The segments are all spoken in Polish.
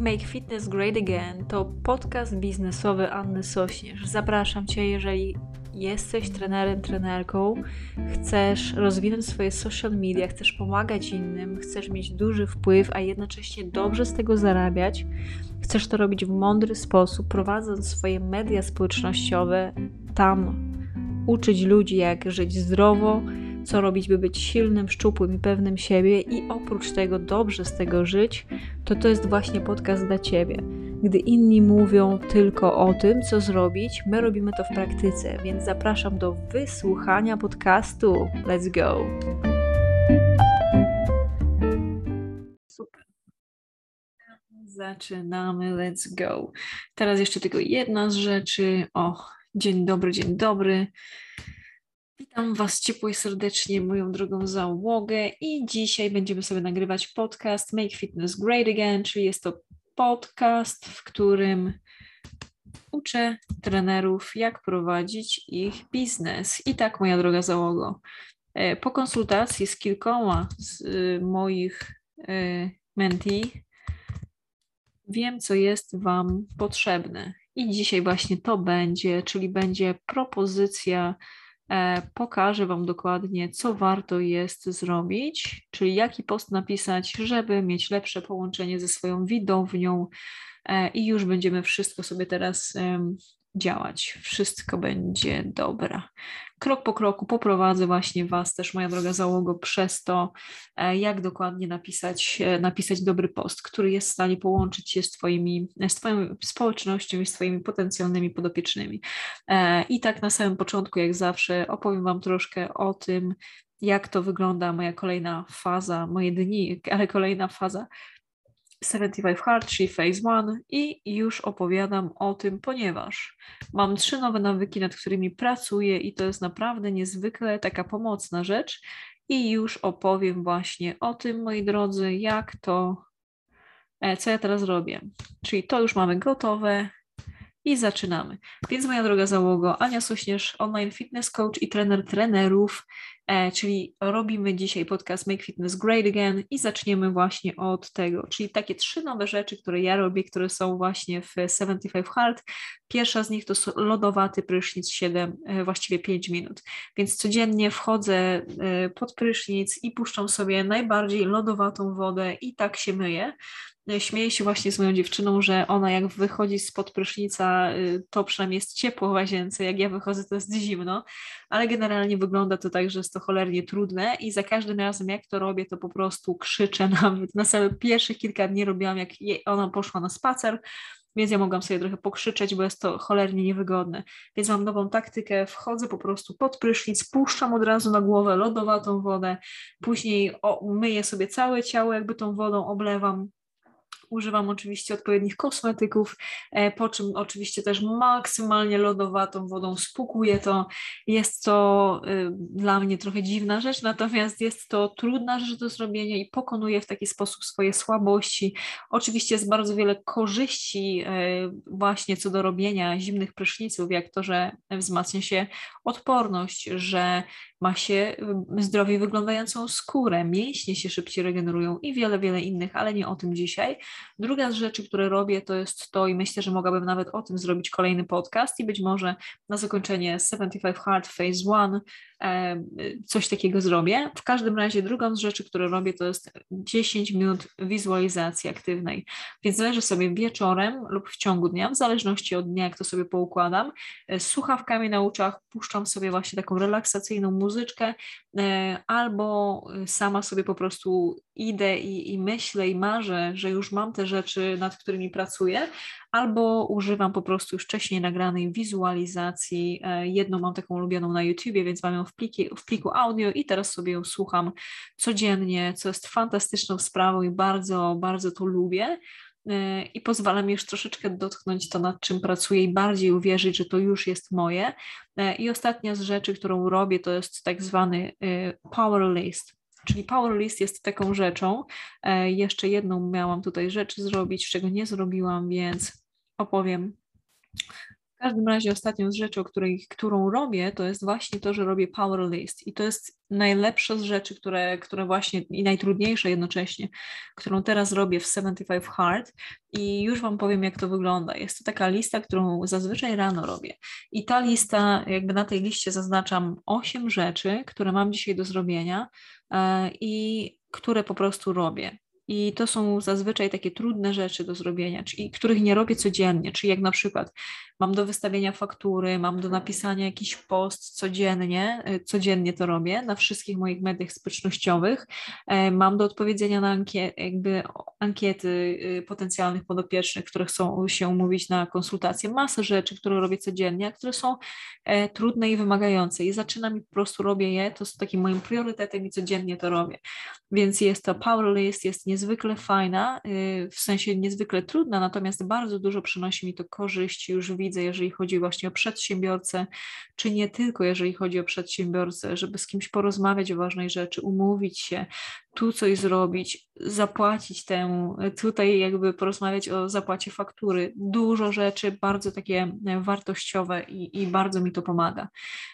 Make Fitness Great Again to podcast biznesowy Anny Sośnierz. Zapraszam Cię, jeżeli jesteś trenerem, trenerką, chcesz rozwinąć swoje social media, chcesz pomagać innym, chcesz mieć duży wpływ, a jednocześnie dobrze z tego zarabiać, chcesz to robić w mądry sposób, prowadząc swoje media społecznościowe, tam uczyć ludzi, jak żyć zdrowo, co robić, by być silnym, szczupłym i pewnym siebie, i oprócz tego dobrze z tego żyć, to to jest właśnie podcast dla Ciebie. Gdy inni mówią tylko o tym, co zrobić, my robimy to w praktyce, więc zapraszam do wysłuchania podcastu. Let's go! Super. Zaczynamy, let's go. Teraz jeszcze tylko jedna z rzeczy. O, dzień dobry, dzień dobry. Witam Was ciepło i serdecznie, moją drogą załogę i dzisiaj będziemy sobie nagrywać podcast Make Fitness Great Again, czyli jest to podcast, w którym uczę trenerów, jak prowadzić ich biznes. I tak, moja droga załogo, e, po konsultacji z kilkoma z y, moich y, mentee wiem, co jest Wam potrzebne. I dzisiaj właśnie to będzie, czyli będzie propozycja E, pokażę Wam dokładnie, co warto jest zrobić, czyli jaki post napisać, żeby mieć lepsze połączenie ze swoją widownią e, i już będziemy wszystko sobie teraz działać. Wszystko będzie dobra. Krok po kroku poprowadzę właśnie Was też, moja droga załogo, przez to, e, jak dokładnie napisać, e, napisać dobry post, który jest w stanie połączyć się z, twoimi, z Twoją społecznością i z Twoimi potencjalnymi podopiecznymi. E, I tak na samym początku, jak zawsze, opowiem Wam troszkę o tym, jak to wygląda moja kolejna faza, moje dni, ale kolejna faza 75 Hard, czyli Phase 1 i już opowiadam o tym, ponieważ mam trzy nowe nawyki, nad którymi pracuję i to jest naprawdę niezwykle taka pomocna rzecz i już opowiem właśnie o tym, moi drodzy, jak to, e, co ja teraz robię. Czyli to już mamy gotowe, i zaczynamy. Więc moja droga załogo, Ania Sośnierz, online fitness coach i trener trenerów, e, czyli robimy dzisiaj podcast Make Fitness Great Again i zaczniemy właśnie od tego, czyli takie trzy nowe rzeczy, które ja robię, które są właśnie w 75 Hard. Pierwsza z nich to lodowaty prysznic 7, e, właściwie 5 minut. Więc codziennie wchodzę e, pod prysznic i puszczam sobie najbardziej lodowatą wodę i tak się myję. E, śmieję się właśnie z moją dziewczyną, że ona jak wychodzi spod prysznica, y, to przynajmniej jest ciepło w łazience, jak ja wychodzę, to jest zimno, ale generalnie wygląda to tak, że jest to cholernie trudne i za każdym razem jak to robię, to po prostu krzyczę nawet. Na same pierwszych kilka dni robiłam, jak ona poszła na spacer, więc ja mogłam sobie trochę pokrzyczeć, bo jest to cholernie niewygodne. Więc mam nową taktykę, wchodzę po prostu pod prysznic, puszczam od razu na głowę lodowatą wodę, później myję sobie całe ciało, jakby tą wodą oblewam używam oczywiście odpowiednich kosmetyków, e, po czym oczywiście też maksymalnie lodowatą wodą spukuję to. Jest to y, dla mnie trochę dziwna rzecz, natomiast jest to trudna rzecz do zrobienia i pokonuję w taki sposób swoje słabości. Oczywiście jest bardzo wiele korzyści e, właśnie co do robienia zimnych pryszniców, jak to, że wzmacnia się odporność, że ma się zdrowiej wyglądającą skórę, mięśnie się szybciej regenerują i wiele, wiele innych, ale nie o tym dzisiaj. Druga z rzeczy, które robię, to jest to i myślę, że mogłabym nawet o tym zrobić kolejny podcast i być może na zakończenie 75 Hard Phase 1 coś takiego zrobię. W każdym razie drugą z rzeczy, które robię, to jest 10 minut wizualizacji aktywnej. Więc leżę sobie wieczorem lub w ciągu dnia, w zależności od dnia, jak to sobie poukładam, e, z słuchawkami na uszach, puszczam sobie właśnie taką relaksacyjną muzyczkę, e, albo sama sobie po prostu idę i, i myślę i marzę, że już mam te rzeczy, nad którymi pracuję, albo używam po prostu już wcześniej nagranej wizualizacji. E, jedną mam taką ulubioną na YouTubie, więc mam ją w, pliki, w pliku audio i teraz sobie ją słucham codziennie, co jest fantastyczną sprawą i bardzo, bardzo to lubię e, i pozwala mi już troszeczkę dotknąć to, nad czym pracuję i bardziej uwierzyć, że to już jest moje. E, I ostatnia z rzeczy, którą robię, to jest tak zwany power list. Czyli power list jest taką rzeczą. Jeszcze jedną miałam tutaj rzecz zrobić, czego nie zrobiłam, więc opowiem W każdym razie ostatnią z rzeczy, o której, którą robię, to jest właśnie to, że robię power list i to jest najlepsza z rzeczy, które, które właśnie i najtrudniejsza jednocześnie, którą teraz robię w 75 Hard i już Wam powiem, jak to wygląda. Jest to taka lista, którą zazwyczaj rano robię i ta lista, jakby na tej liście zaznaczam 8 rzeczy, które mam dzisiaj do zrobienia e, i które po prostu robię. I to są zazwyczaj takie trudne rzeczy do zrobienia, których nie robię codziennie, czyli jak na przykład mam do wystawienia faktury, mam do napisania jakiś post codziennie, y, codziennie to robię na wszystkich moich mediach społecznościowych, e, mam do odpowiedzenia na ankie, jakby ankiety y, potencjalnych podopiecznych, które chcą się umówić na konsultacje, masę rzeczy, które robię codziennie, a które są e, trudne i wymagające. I zaczynam i po prostu robię je, to jest takim moim priorytetem i codziennie to robię. Więc jest to power list, jest niezwykle fajna, y, w sensie niezwykle trudna, natomiast bardzo dużo przynosi mi to korzyści, już widzę jeżeli chodzi właśnie o przedsiębiorcę, czy nie tylko jeżeli chodzi o przedsiębiorcę, żeby z kimś porozmawiać o ważnej rzeczy, umówić się, tu coś zrobić, zapłacić temu, tutaj jakby porozmawiać o zapłacie faktury. Dużo rzeczy bardzo takie e, wartościowe i, i bardzo mi to pomaga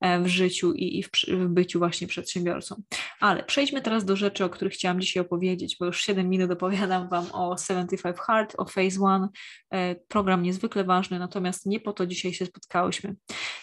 e, w życiu i, i w, w, byciu właśnie przedsiębiorcą. Ale przejdźmy teraz do rzeczy, o których chciałam dzisiaj opowiedzieć, bo już 7 minut opowiadam Wam o 75 Hard, o Phase One. E, program niezwykle ważny, natomiast nie po to dzisiaj się spotkałyśmy.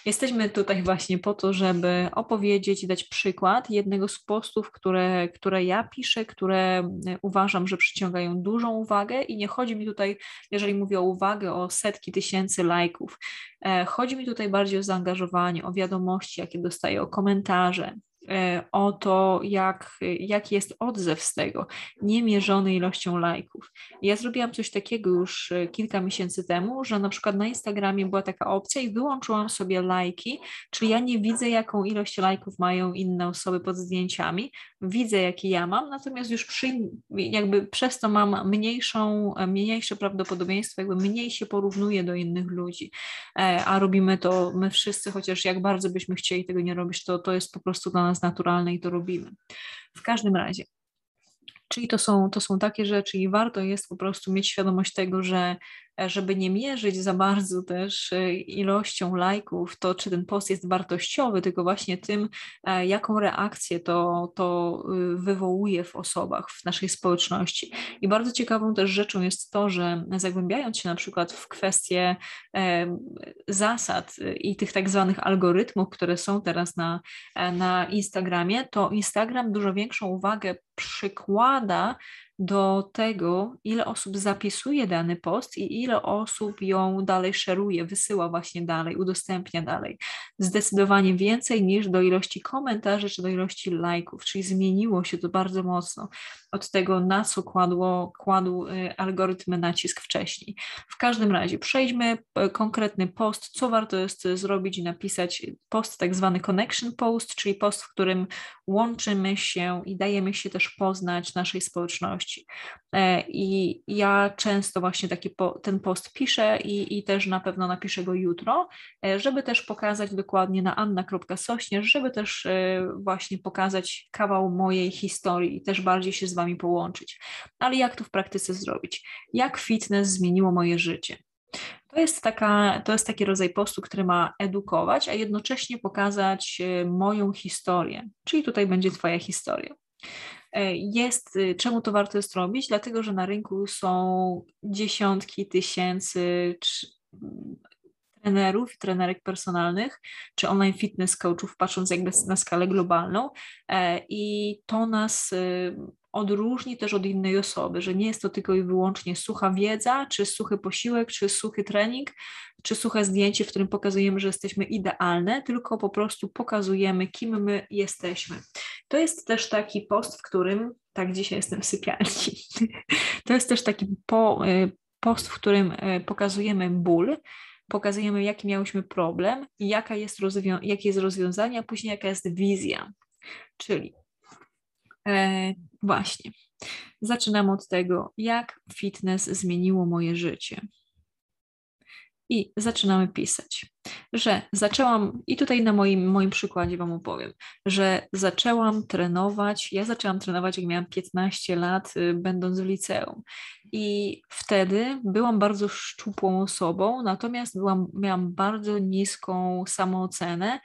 Jesteśmy tutaj właśnie po to, żeby opowiedzieć i dać przykład jednego z postów, które, które ja piszę, które e, uważam, że przyciągają dużą uwagę i nie chodzi mi tutaj, jeżeli mówię o uwagę, o setki tysięcy lajków. E, chodzi mi tutaj bardziej o zaangażowanie, o wiadomości, jakie dostaję, o komentarze, o to, jak, jaki jest odzew z tego, niemierzony ilością lajków. Ja zrobiłam coś takiego już e, kilka miesięcy temu, że na przykład na Instagramie była taka opcja i wyłączyłam sobie lajki, czyli ja nie widzę, jaką ilość lajków mają inne osoby pod zdjęciami, widzę, jaki ja mam, natomiast już przy, jakby przez to mam mniejszą, mniejsze prawdopodobieństwo, jakby mniej się porównuje do innych ludzi, e, a robimy to my wszyscy, chociaż jak bardzo byśmy chcieli tego nie robić, to, to jest po prostu dla nas nas naturalne i to robimy. W każdym razie, czyli to są, to są takie rzeczy i warto jest po prostu mieć świadomość tego, że żeby nie mierzyć za bardzo też e, ilością lajków, to czy ten post jest wartościowy, tylko właśnie tym, e, jaką reakcję to, to y, wywołuje w osobach, w naszej społeczności. I bardzo ciekawą też rzeczą jest to, że zagłębiając się na przykład w kwestie e, zasad i tych tak zwanych algorytmów, które są teraz na, na Instagramie, to Instagram dużo większą uwagę przykłada do tego, ile osób zapisuje dany post i ile osób ją dalej szeruje, wysyła właśnie dalej, udostępnia dalej. Zdecydowanie więcej niż do ilości komentarzy czy do ilości lajków, czyli zmieniło się to bardzo mocno od tego, na co kładło, kładł y, algorytmy nacisk wcześniej. W każdym razie przejdźmy konkretny post, co warto jest zrobić i napisać post tak zwany connection post, czyli post, w którym łączymy się i dajemy się też poznać naszej społeczności. E, I ja często właśnie taki po, ten post piszę i, i też na pewno napiszę go jutro, e, żeby też pokazać dokładnie na anna.sośnierz, żeby też e, właśnie pokazać kawał mojej historii i też bardziej się z Wami połączyć. Ale jak to w praktyce zrobić? Jak fitness zmieniło moje życie? To jest, taka, to jest taki rodzaj postu, który ma edukować, a jednocześnie pokazać moją historię. Czyli tutaj będzie Twoja historia. E, jest, y, czemu to warto jest robić? Dlatego, że na rynku są dziesiątki tysięcy trenerów trenerek personalnych, czy online fitness coachów, patrząc jakby na skalę globalną. E, I to nas y, odróżni też od innej osoby, że nie jest to tylko i wyłącznie sucha wiedza, czy suchy posiłek, czy suchy trening, czy suche zdjęcie, w którym pokazujemy, że jesteśmy idealne, tylko po prostu pokazujemy, kim my jesteśmy. To jest też taki post, w którym, tak dzisiaj jestem w sypialni, to jest też taki po, y, post, w którym y, pokazujemy ból, pokazujemy, jaki miałyśmy problem jaka jest jakie jest rozwiązanie, a później jaka jest wizja. Czyli e, właśnie, zaczynam od tego, jak fitness zmieniło moje życie. I zaczynamy pisać, że zaczęłam, i tutaj na moim, moim przykładzie Wam opowiem, że zaczęłam trenować. Ja zaczęłam trenować, jak miałam 15 lat, y, będąc w liceum. I wtedy byłam bardzo szczupłą osobą, natomiast byłam, miałam bardzo niską samoocenę.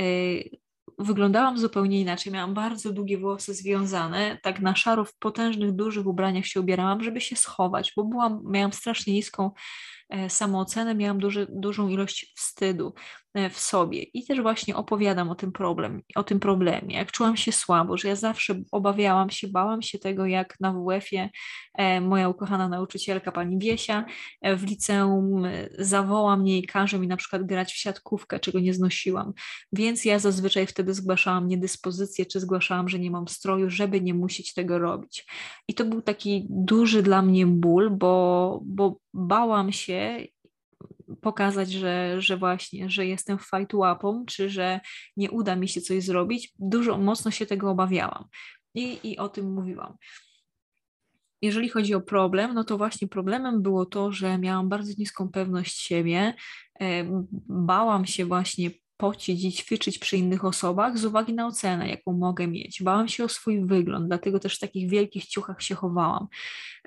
Y, wyglądałam zupełnie inaczej. Miałam bardzo długie włosy związane, tak na szaro w potężnych, dużych ubraniach się ubierałam, żeby się schować, bo byłam, miałam strasznie niską E, samoocenę, miałam duży, dużą ilość wstydu w sobie i też właśnie opowiadam o tym problem, o tym problemie, jak czułam się słabo, że ja zawsze obawiałam się, bałam się tego, jak na WF-ie e, moja ukochana nauczycielka, pani Wiesia, w liceum zawoła mnie i każe mi na przykład grać w siatkówkę, czego nie znosiłam, więc ja zazwyczaj wtedy zgłaszałam niedyspozycję, czy zgłaszałam, że nie mam stroju, żeby nie musieć tego robić. I to był taki duży dla mnie ból, bo, bo bałam się pokazać, że, że właśnie, że jestem fight łapą, czy że nie uda mi się coś zrobić. Dużo, mocno się tego obawiałam i, i o tym mówiłam. Jeżeli chodzi o problem, no to właśnie problemem było to, że miałam bardzo niską pewność siebie, bałam się właśnie pocić i ćwiczyć przy innych osobach z uwagi na ocenę, jaką mogę mieć. Bałam się o swój wygląd, dlatego też w takich wielkich ciuchach się chowałam.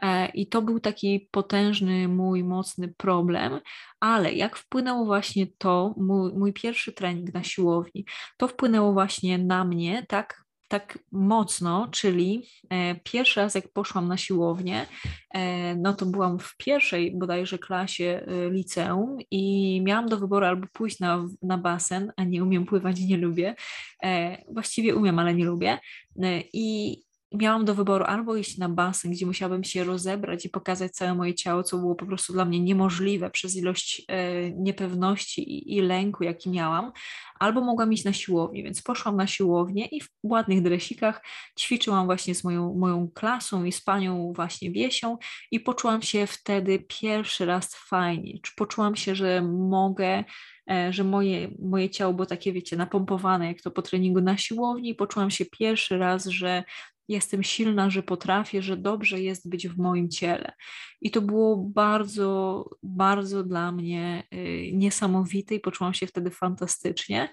E, I to był taki potężny, mój mocny problem, ale jak wpłynęło właśnie to, mój, mój pierwszy trening na siłowni, to wpłynęło właśnie na mnie tak tak mocno, czyli e, pierwszy raz jak poszłam na siłownię, e, no to byłam w pierwszej bodajże klasie e, liceum i miałam do wyboru albo pójść na, na basen, a nie umiem pływać, nie lubię. Właściwie umiem, ale nie lubię. I miałam do wyboru albo iść na basen, gdzie musiałabym się rozebrać i pokazać całe moje ciało, co było po prostu dla mnie niemożliwe przez ilość e, niepewności i, i, lęku, jaki miałam, albo mogłam iść na siłownię, więc poszłam na siłownię i w ładnych dresikach ćwiczyłam właśnie z moją, moją klasą i z panią właśnie Wiesią i poczułam się wtedy pierwszy raz fajnie, poczułam się, że mogę e, że moje, moje ciało było takie, wiecie, napompowane, jak to po treningu na siłowni. Poczułam się pierwszy raz, że jestem silna, że potrafię, że dobrze jest być w moim ciele. I to było bardzo, bardzo dla mnie y, niesamowite i poczułam się wtedy fantastycznie.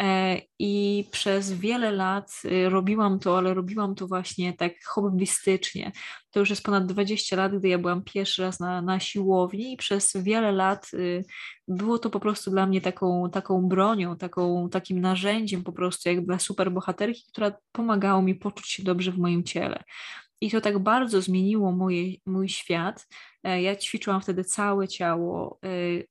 E, I przez wiele lat y, robiłam to, ale robiłam to właśnie tak hobbystycznie. To już jest ponad 20 lat, gdy ja byłam pierwszy raz na, na siłowni i przez wiele lat y, było to po prostu dla mnie taką, taką bronią, taką, takim narzędziem po prostu jak dla superbohaterki, która pomagała mi poczuć się dobrze w moim ciele. I to tak bardzo zmieniło moje, mój świat. E, ja ćwiczyłam wtedy całe ciało,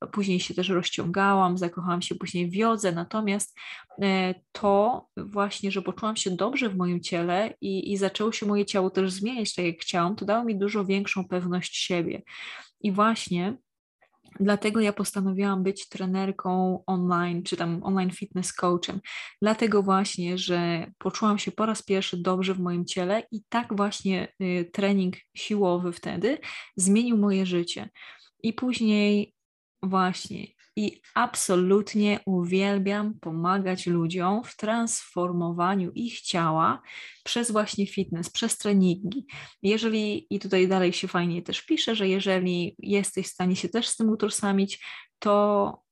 e, później się też rozciągałam, zakochałam się później w jodze, natomiast e, to właśnie, że poczułam się dobrze w moim ciele i, i zaczęło się moje ciało też zmieniać tak jak chciałam, to dało mi dużo większą pewność siebie. I właśnie Dlatego ja postanowiłam być trenerką online, czy tam online fitness coachem. Dlatego właśnie, że poczułam się po raz pierwszy dobrze w moim ciele i tak właśnie y, trening siłowy wtedy zmienił moje życie. I później właśnie i absolutnie uwielbiam pomagać ludziom w transformowaniu ich ciała przez właśnie fitness, przez treningi. Jeżeli, i tutaj dalej się fajnie też pisze, że jeżeli jesteś w stanie się też z tym utożsamić, to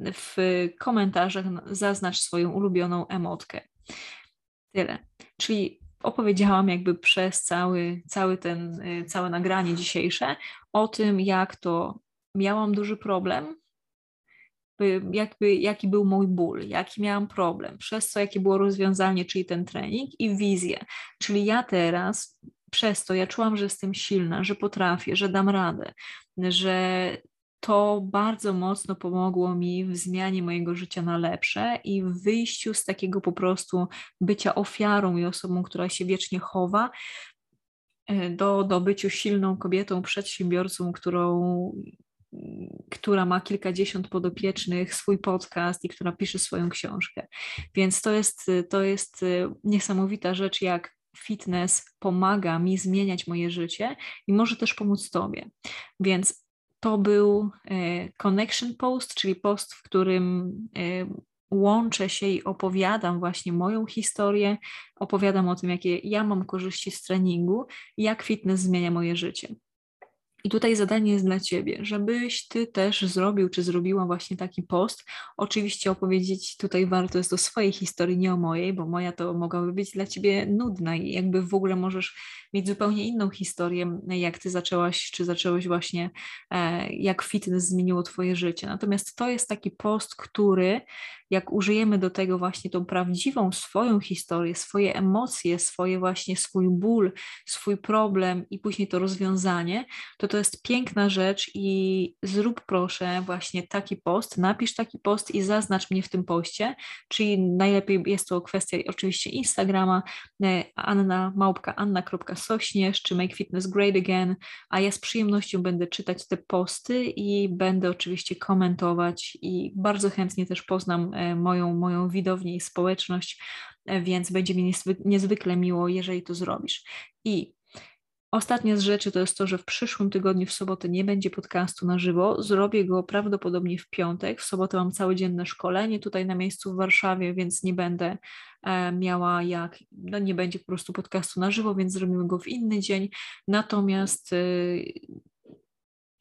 w komentarzach zaznacz swoją ulubioną emotkę. Tyle. Czyli opowiedziałam jakby przez cały, cały ten, całe nagranie dzisiejsze o tym, jak to miałam duży problem jakby, jaki był mój ból, jaki miałam problem, przez co jakie było rozwiązanie, czyli ten trening i wizję. Czyli ja teraz przez to ja czułam, że jestem silna, że potrafię, że dam radę, że to bardzo mocno pomogło mi w zmianie mojego życia na lepsze i w wyjściu z takiego po prostu bycia ofiarą i osobą, która się wiecznie chowa, e, do, do byciu silną kobietą, przedsiębiorcą, którą która ma kilkadziesiąt podopiecznych, swój podcast i która pisze swoją książkę. Więc to jest, to jest y, niesamowita rzecz, jak fitness pomaga mi zmieniać moje życie i może też pomóc Tobie. Więc to był y, connection post, czyli post, w którym y, łączę się i opowiadam właśnie moją historię, opowiadam o tym, jakie ja mam korzyści z treningu, jak fitness zmienia moje życie. I tutaj zadanie jest dla Ciebie, żebyś Ty też zrobił, czy zrobiła właśnie taki post. Oczywiście opowiedzieć tutaj warto jest o swojej historii, nie o mojej, bo moja to mogłaby być dla Ciebie nudna i jakby w ogóle możesz mieć zupełnie inną historię, jak Ty zaczęłaś, czy zaczęłeś właśnie, e, jak fitness zmieniło Twoje życie. Natomiast to jest taki post, który jak użyjemy do tego właśnie tą prawdziwą swoją historię, swoje emocje, swoje właśnie swój ból, swój problem i później to rozwiązanie, to to jest piękna rzecz i zrób proszę właśnie taki post, napisz taki post i zaznacz mnie w tym poście, czyli najlepiej jest to kwestia oczywiście Instagrama, e, Anna, małpka anna.sośnierz, czy Make Fitness Great Again, a ja z przyjemnością będę czytać te posty i będę oczywiście komentować i bardzo chętnie też poznam e, moją, moją widownię i społeczność, e, więc będzie mi niezwykle miło, jeżeli to zrobisz. I Ostatnia z rzeczy to jest to, że w przyszłym tygodniu w sobotę nie będzie podcastu na żywo. Zrobię go prawdopodobnie w piątek. W sobotę mam całodzienne szkolenie tutaj na miejscu w Warszawie, więc nie będę e, miała jak, no nie będzie po prostu podcastu na żywo, więc zrobimy go w inny dzień. Natomiast y,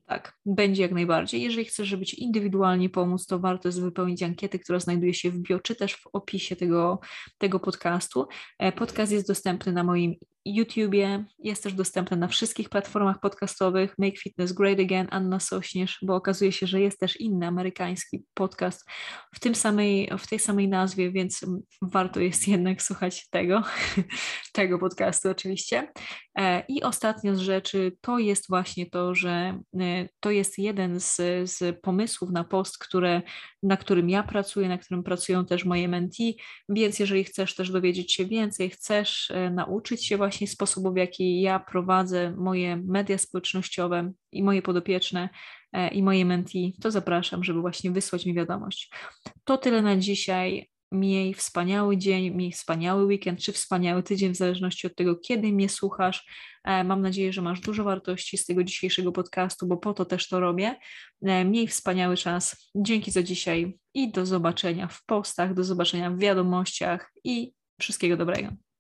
tak, będzie jak najbardziej. Jeżeli chcesz, żeby Ci indywidualnie pomóc, to warto jest wypełnić ankietę, która znajduje się w bio, czy też w opisie tego, tego podcastu. E, podcast jest dostępny na moim YouTubie, jest też dostępny na wszystkich platformach podcastowych. Make Fitness Great Again, Anna Sośnierz, bo okazuje się, że jest też inny amerykański podcast w, tym samej, w tej samej nazwie, więc warto jest jednak słuchać tego, tego podcastu oczywiście. E, I ostatnia z rzeczy to jest właśnie to, że e, to jest jeden z, z pomysłów na post, które, na którym ja pracuję, na którym pracują też moje mentee, więc jeżeli chcesz też dowiedzieć się więcej, chcesz e, nauczyć się właśnie sposobu, w jaki ja prowadzę moje media społecznościowe i moje podopieczne i moje mentee, to zapraszam, żeby właśnie wysłać mi wiadomość. To tyle na dzisiaj. Miej wspaniały dzień, miej wspaniały weekend, czy wspaniały tydzień, w zależności od tego, kiedy mnie słuchasz. E, mam nadzieję, że masz dużo wartości z tego dzisiejszego podcastu, bo po to też to robię. E, miej wspaniały czas. Dzięki za dzisiaj i do zobaczenia w postach, do zobaczenia w wiadomościach i wszystkiego dobrego.